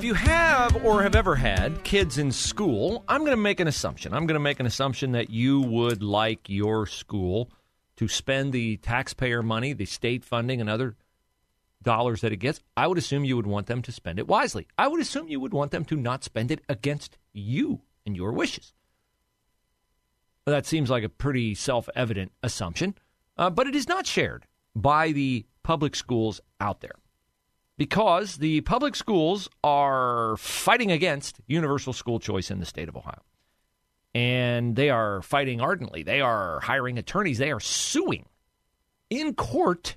if you have or have ever had kids in school, I'm going to make an assumption. I'm going to make an assumption that you would like your school to spend the taxpayer money, the state funding, and other dollars that it gets. I would assume you would want them to spend it wisely. I would assume you would want them to not spend it against you and your wishes. That seems like a pretty self evident assumption, uh, but it is not shared by the public schools out there because the public schools are fighting against universal school choice in the state of Ohio. And they are fighting ardently. They are hiring attorneys. They are suing in court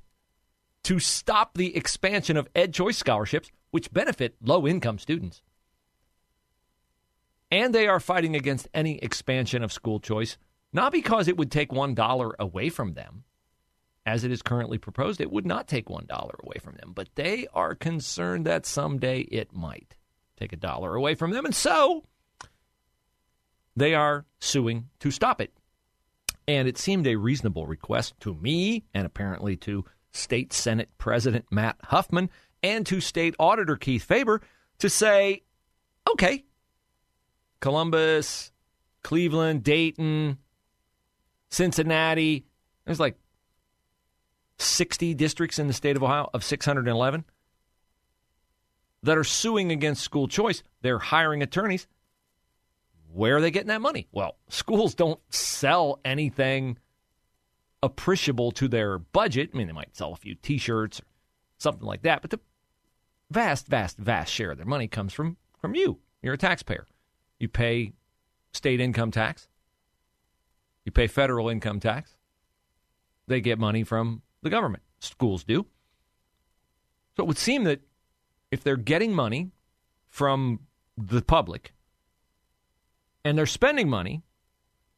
to stop the expansion of Ed Choice scholarships, which benefit low income students. And they are fighting against any expansion of school choice, not because it would take $1 away from them, as it is currently proposed, it would not take $1 away from them. But they are concerned that someday it might take a dollar away from them. And so they are suing to stop it. And it seemed a reasonable request to me and apparently to State Senate President Matt Huffman and to State Auditor Keith Faber to say, okay, Columbus, Cleveland, Dayton, Cincinnati, there's like 60 districts in the state of Ohio of 611 that are suing against school choice. They're hiring attorneys. Where are they getting that money? Well, schools don't sell anything appreciable to their budget. I mean, they might sell a few t shirts or something like that, but the vast, vast, vast share of their money comes from, from you. You're a taxpayer. You pay state income tax, you pay federal income tax. They get money from the government. Schools do. So it would seem that if they're getting money from the public and they're spending money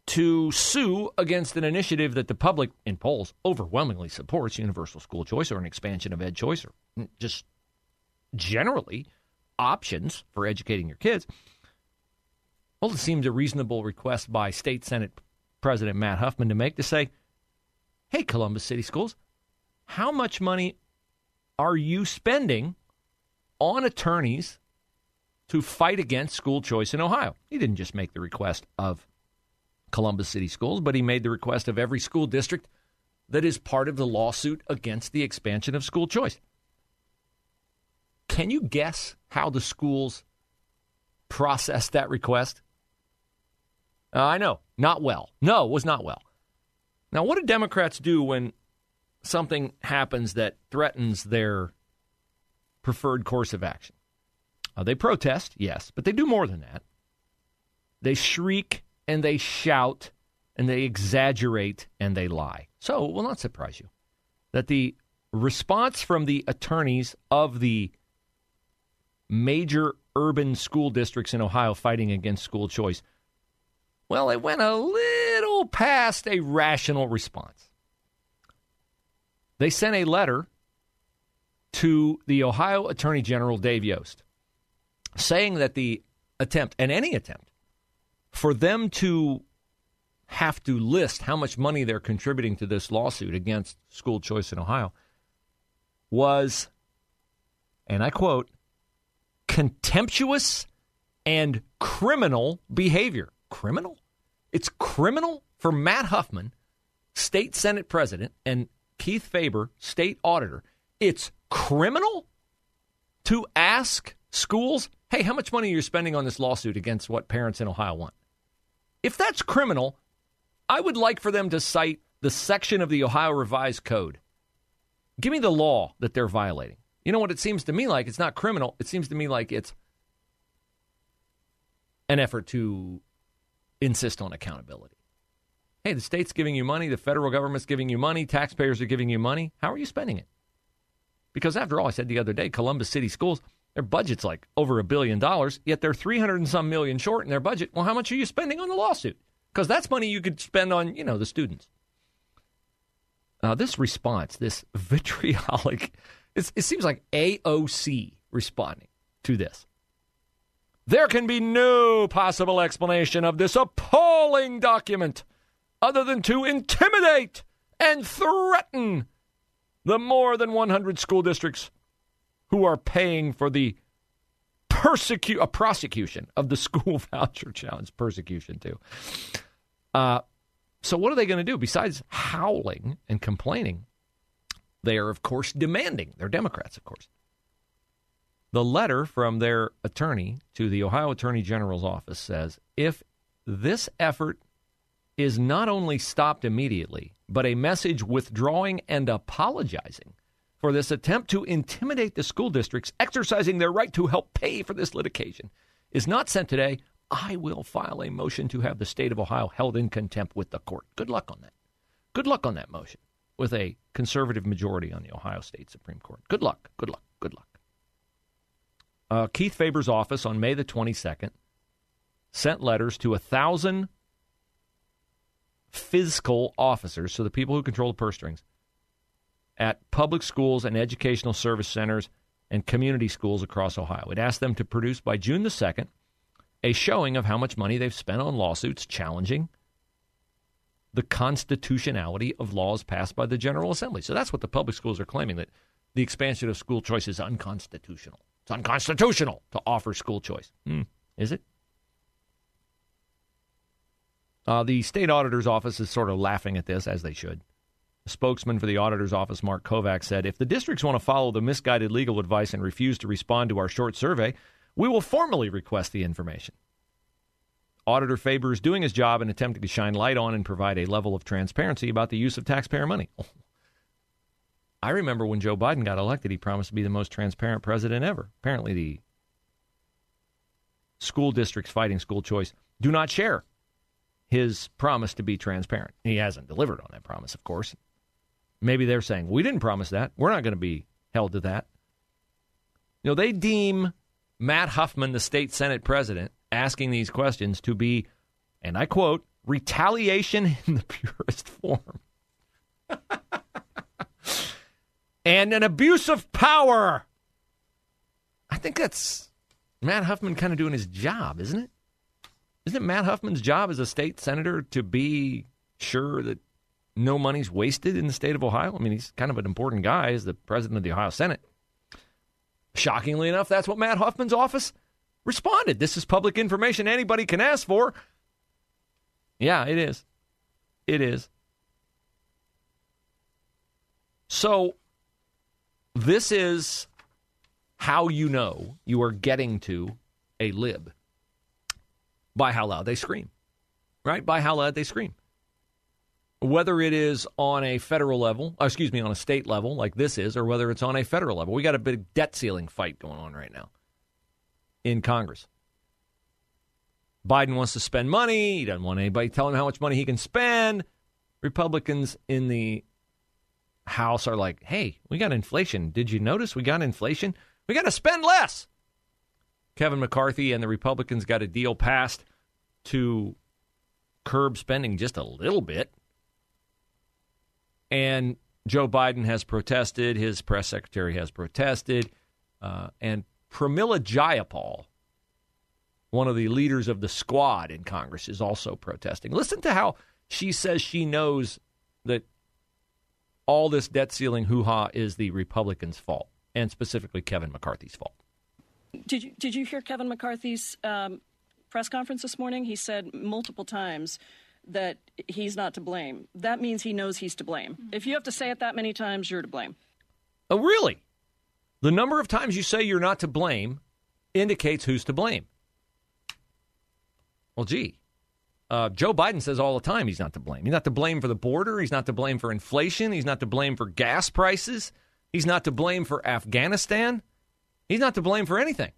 to sue against an initiative that the public in polls overwhelmingly supports universal school choice or an expansion of ed choice or just generally options for educating your kids. Well, it seems a reasonable request by State Senate President Matt Huffman to make to say, hey, Columbus City Schools, how much money are you spending on attorneys to fight against school choice in Ohio? He didn't just make the request of Columbus City Schools, but he made the request of every school district that is part of the lawsuit against the expansion of school choice. Can you guess how the schools processed that request? Uh, I know, not well. No, it was not well. Now, what do Democrats do when something happens that threatens their preferred course of action. Uh, they protest, yes, but they do more than that. They shriek and they shout and they exaggerate and they lie. So it will not surprise you that the response from the attorneys of the major urban school districts in Ohio fighting against school choice, well, it went a little past a rational response. They sent a letter to the Ohio Attorney General Dave Yost saying that the attempt, and any attempt, for them to have to list how much money they're contributing to this lawsuit against school choice in Ohio was, and I quote, contemptuous and criminal behavior. Criminal? It's criminal for Matt Huffman, state Senate president, and Keith Faber, state auditor, it's criminal to ask schools, hey, how much money are you spending on this lawsuit against what parents in Ohio want? If that's criminal, I would like for them to cite the section of the Ohio Revised Code. Give me the law that they're violating. You know what it seems to me like? It's not criminal. It seems to me like it's an effort to insist on accountability. Hey, the state's giving you money, the federal government's giving you money, taxpayers are giving you money. How are you spending it? Because after all, I said the other day, Columbus City Schools, their budget's like over a billion dollars, yet they're 300 and some million short in their budget. Well, how much are you spending on the lawsuit? Because that's money you could spend on, you know, the students. Uh, this response, this vitriolic, it seems like AOC responding to this. There can be no possible explanation of this appalling document other than to intimidate and threaten the more than 100 school districts who are paying for the persecute a prosecution of the school voucher challenge persecution too. Uh, so what are they going to do besides howling and complaining? They are of course demanding. They're Democrats, of course. The letter from their attorney to the Ohio Attorney General's office says if this effort is not only stopped immediately, but a message withdrawing and apologizing for this attempt to intimidate the school districts exercising their right to help pay for this litigation is not sent today, I will file a motion to have the state of Ohio held in contempt with the court. Good luck on that. Good luck on that motion with a conservative majority on the Ohio State Supreme Court. Good luck. Good luck. Good luck uh, Keith Faber's office on May the 22nd sent letters to a thousand fiscal officers, so the people who control the purse strings, at public schools and educational service centers and community schools across Ohio. It asked them to produce by June the 2nd a showing of how much money they've spent on lawsuits challenging the constitutionality of laws passed by the General Assembly. So that's what the public schools are claiming that the expansion of school choice is unconstitutional. It's unconstitutional to offer school choice. Hmm. Is it? Uh, the state auditor's office is sort of laughing at this, as they should. A spokesman for the auditor's office, Mark Kovac, said If the districts want to follow the misguided legal advice and refuse to respond to our short survey, we will formally request the information. Auditor Faber is doing his job and attempting to shine light on and provide a level of transparency about the use of taxpayer money. I remember when Joe Biden got elected, he promised to be the most transparent president ever. Apparently, the school districts fighting school choice do not share his promise to be transparent. He hasn't delivered on that promise, of course. Maybe they're saying, we didn't promise that. We're not going to be held to that. You know, they deem Matt Huffman, the state Senate president, asking these questions to be, and I quote, retaliation in the purest form. and an abuse of power. I think that's Matt Huffman kind of doing his job, isn't it? Isn't it Matt Huffman's job as a state senator to be sure that no money's wasted in the state of Ohio? I mean, he's kind of an important guy as the president of the Ohio Senate. Shockingly enough, that's what Matt Huffman's office responded. This is public information anybody can ask for. Yeah, it is. It is. So this is how you know you are getting to a lib by how loud they scream, right? By how loud they scream. Whether it is on a federal level, uh, excuse me, on a state level like this is, or whether it's on a federal level. We got a big debt ceiling fight going on right now in Congress. Biden wants to spend money. He doesn't want anybody telling him how much money he can spend. Republicans in the House are like, hey, we got inflation. Did you notice we got inflation? We got to spend less. Kevin McCarthy and the Republicans got a deal passed to curb spending just a little bit. And Joe Biden has protested. His press secretary has protested. Uh, and Pramila Jayapal, one of the leaders of the squad in Congress, is also protesting. Listen to how she says she knows that all this debt ceiling hoo ha is the Republicans' fault, and specifically Kevin McCarthy's fault. Did you did you hear Kevin McCarthy's um, press conference this morning? He said multiple times that he's not to blame. That means he knows he's to blame. If you have to say it that many times, you're to blame. Oh, really? The number of times you say you're not to blame indicates who's to blame. Well, gee, uh, Joe Biden says all the time he's not to blame. He's not to blame for the border. He's not to blame for inflation. He's not to blame for gas prices. He's not to blame for Afghanistan. He's not to blame for anything.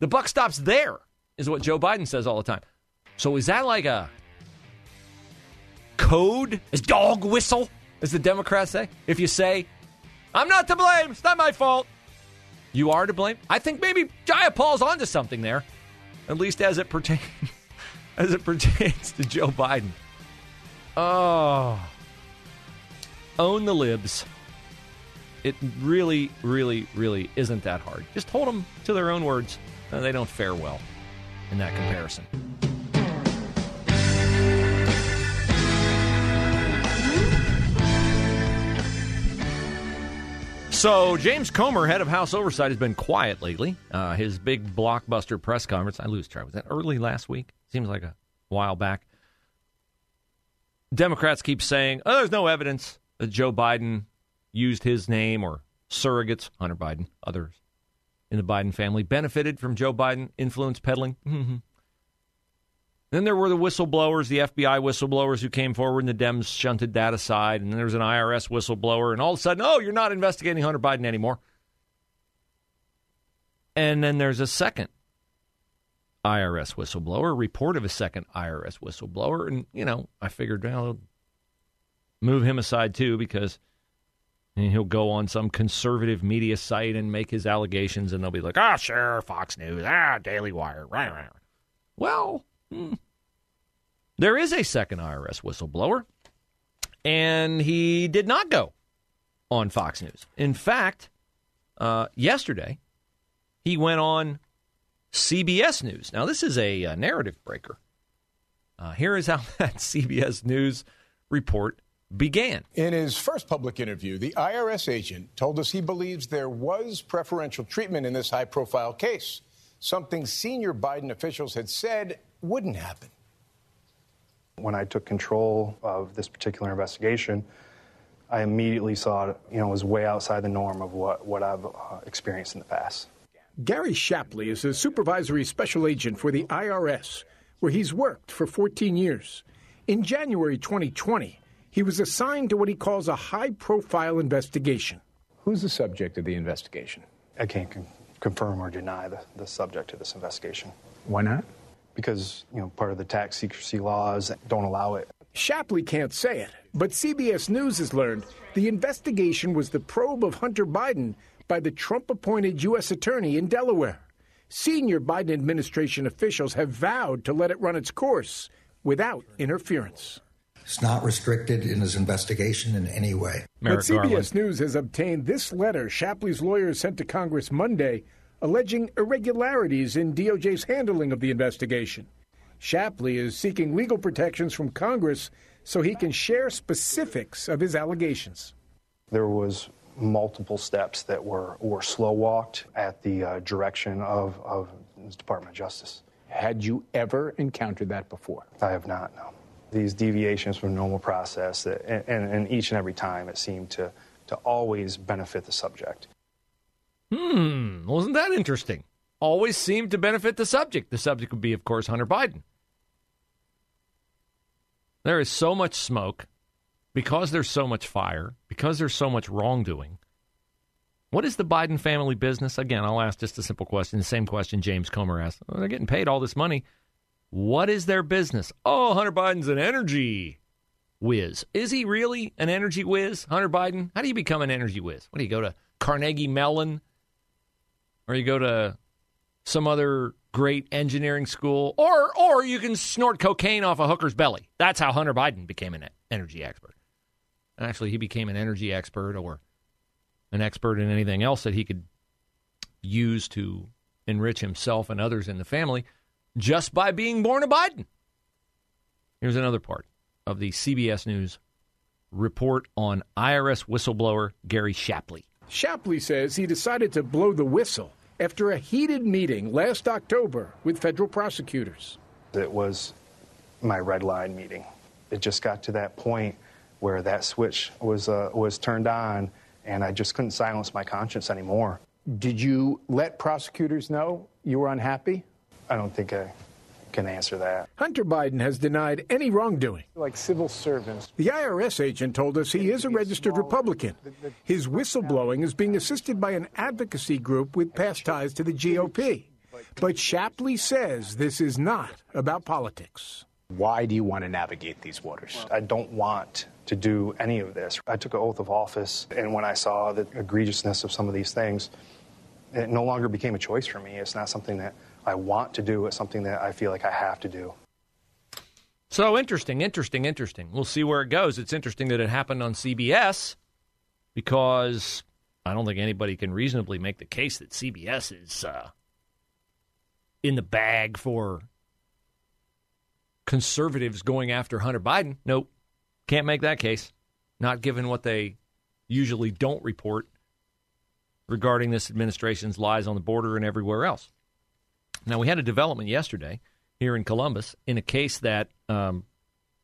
The buck stops there, is what Joe Biden says all the time. So is that like a code, as dog whistle, as the Democrats say. If you say, I'm not to blame, it's not my fault, you are to blame. I think maybe Jayapal's onto something there, at least as it pertains as it pertains to Joe Biden. Oh, own the libs. It really, really, really isn't that hard. Just hold them to their own words. Uh, they don't fare well in that comparison. So, James Comer, head of House Oversight, has been quiet lately. Uh, his big blockbuster press conference, I lose track, was that early last week? Seems like a while back. Democrats keep saying, oh, there's no evidence that Joe Biden used his name or surrogates, Hunter Biden, others in the Biden family, benefited from Joe Biden influence peddling. Mm-hmm. Then there were the whistleblowers, the FBI whistleblowers who came forward, and the Dems shunted that aside. And then there was an IRS whistleblower, and all of a sudden, oh, you're not investigating Hunter Biden anymore. And then there's a second IRS whistleblower, a report of a second IRS whistleblower. And, you know, I figured, well, move him aside too, because he'll go on some conservative media site and make his allegations, and they'll be like, ah, oh, sure, Fox News, ah, Daily Wire. Well, hmm. there is a second IRS whistleblower, and he did not go on Fox News. In fact, uh, yesterday, he went on CBS News. Now, this is a, a uh, narrative breaker. Uh, here is how that CBS News report began. In his first public interview, the IRS agent told us he believes there was preferential treatment in this high profile case, something senior Biden officials had said wouldn't happen. When I took control of this particular investigation, I immediately saw it, you know, was way outside the norm of what, what I've uh, experienced in the past. Gary Shapley is a supervisory special agent for the IRS, where he's worked for 14 years. In January 2020, he was assigned to what he calls a high profile investigation. Who's the subject of the investigation? I can't con- confirm or deny the, the subject of this investigation. Why not? Because, you know, part of the tax secrecy laws don't allow it. Shapley can't say it, but CBS News has learned the investigation was the probe of Hunter Biden by the Trump appointed U.S. Attorney in Delaware. Senior Biden administration officials have vowed to let it run its course without interference. It's not restricted in his investigation in any way. Merrick but CBS Garland. News has obtained this letter Shapley's lawyers sent to Congress Monday alleging irregularities in DOJ's handling of the investigation. Shapley is seeking legal protections from Congress so he can share specifics of his allegations. There was multiple steps that were, were slow walked at the uh, direction of, of the Department of Justice. Had you ever encountered that before? I have not, no. These deviations from normal process, and, and, and each and every time it seemed to, to always benefit the subject. Hmm, wasn't that interesting? Always seemed to benefit the subject. The subject would be, of course, Hunter Biden. There is so much smoke because there's so much fire, because there's so much wrongdoing, what is the Biden family business? Again, I'll ask just a simple question, the same question James Comer asked. Well, they're getting paid all this money. What is their business? Oh, Hunter Biden's an energy whiz. Is he really an energy whiz, Hunter Biden? How do you become an energy whiz? What do you go to Carnegie Mellon? Or you go to some other great engineering school? Or or you can snort cocaine off a hooker's belly. That's how Hunter Biden became an energy expert. Actually, he became an energy expert or an expert in anything else that he could use to enrich himself and others in the family just by being born a Biden. Here's another part of the CBS News report on IRS whistleblower Gary Shapley. Shapley says he decided to blow the whistle after a heated meeting last October with federal prosecutors. It was my red line meeting. It just got to that point where that switch was uh, was turned on, and I just couldn't silence my conscience anymore. Did you let prosecutors know you were unhappy? I don't think I can answer that. Hunter Biden has denied any wrongdoing. Like civil servants. The IRS agent told us he is a registered Republican. His whistleblowing is being assisted by an advocacy group with past ties to the GOP. But Shapley says this is not about politics. Why do you want to navigate these waters? I don't want to do any of this. I took an oath of office, and when I saw the egregiousness of some of these things, it no longer became a choice for me. It's not something that I want to do, it's something that I feel like I have to do. So interesting, interesting, interesting. We'll see where it goes. It's interesting that it happened on CBS because I don't think anybody can reasonably make the case that CBS is uh, in the bag for conservatives going after Hunter Biden. Nope. Can't make that case. Not given what they usually don't report regarding this administration's lies on the border and everywhere else. Now, we had a development yesterday here in Columbus in a case that um,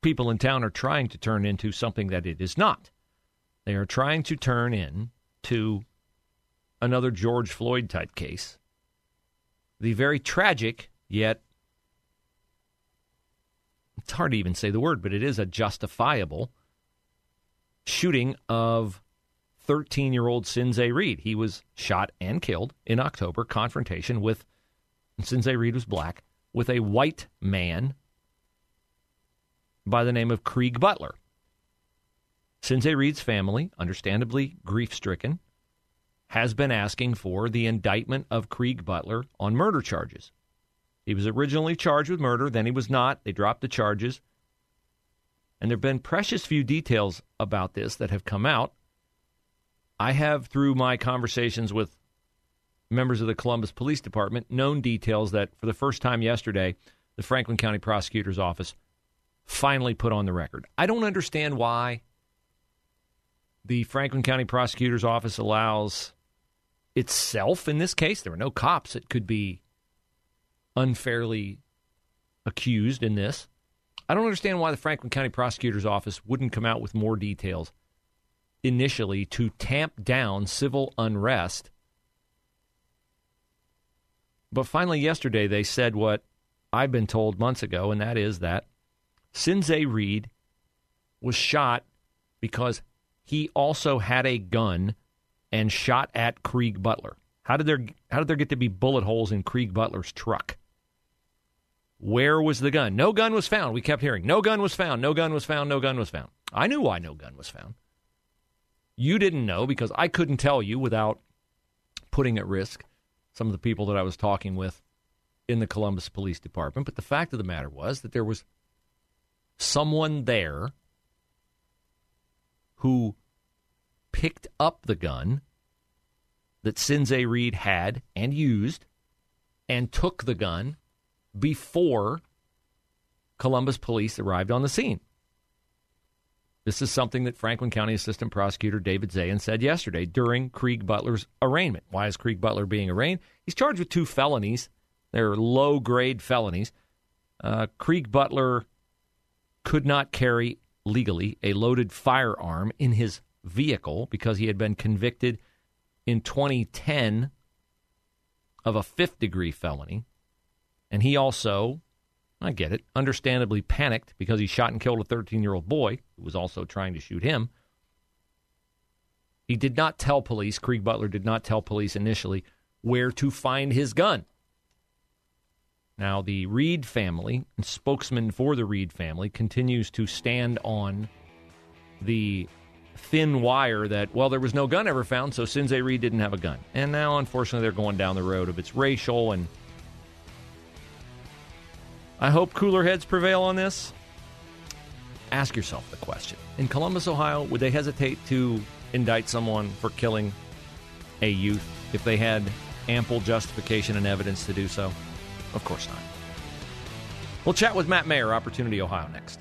people in town are trying to turn into something that it is not. They are trying to turn in to another George Floyd type case. The very tragic, yet it's hard to even say the word, but it is a justifiable shooting of 13 year old Sinzae Reed. He was shot and killed in October, confrontation with, Sinzae Reed was black, with a white man by the name of Krieg Butler. Sinzae Reed's family, understandably grief stricken, has been asking for the indictment of Krieg Butler on murder charges. He was originally charged with murder, then he was not. They dropped the charges. And there have been precious few details about this that have come out. I have, through my conversations with members of the Columbus Police Department, known details that for the first time yesterday, the Franklin County Prosecutor's Office finally put on the record. I don't understand why the Franklin County Prosecutor's Office allows itself, in this case, there were no cops that could be unfairly accused in this. I don't understand why the Franklin County Prosecutor's Office wouldn't come out with more details initially to tamp down civil unrest. But finally, yesterday, they said what I've been told months ago, and that is that Sinzae Reed was shot because he also had a gun and shot at Krieg Butler. How did there how did there get to be bullet holes in Krieg Butler's truck? Where was the gun? No gun was found. We kept hearing, no gun was found, no gun was found, no gun was found. I knew why no gun was found. You didn't know because I couldn't tell you without putting at risk some of the people that I was talking with in the Columbus Police Department. But the fact of the matter was that there was someone there who picked up the gun that Sinzae Reed had and used and took the gun before Columbus police arrived on the scene. This is something that Franklin County Assistant Prosecutor David Zayan said yesterday during Krieg Butler's arraignment. Why is Krieg Butler being arraigned? He's charged with two felonies. They're low grade felonies. Uh, Krieg Butler could not carry legally a loaded firearm in his vehicle because he had been convicted in 2010 of a fifth degree felony. And he also, I get it, understandably panicked because he shot and killed a 13 year old boy who was also trying to shoot him. He did not tell police, Krieg Butler did not tell police initially where to find his gun. Now, the Reed family, spokesman for the Reed family, continues to stand on the thin wire that, well, there was no gun ever found, so Sinzae Reed didn't have a gun. And now, unfortunately, they're going down the road of it's racial and I hope cooler heads prevail on this. Ask yourself the question. In Columbus, Ohio, would they hesitate to indict someone for killing a youth if they had ample justification and evidence to do so? Of course not. We'll chat with Matt Mayer, Opportunity Ohio, next.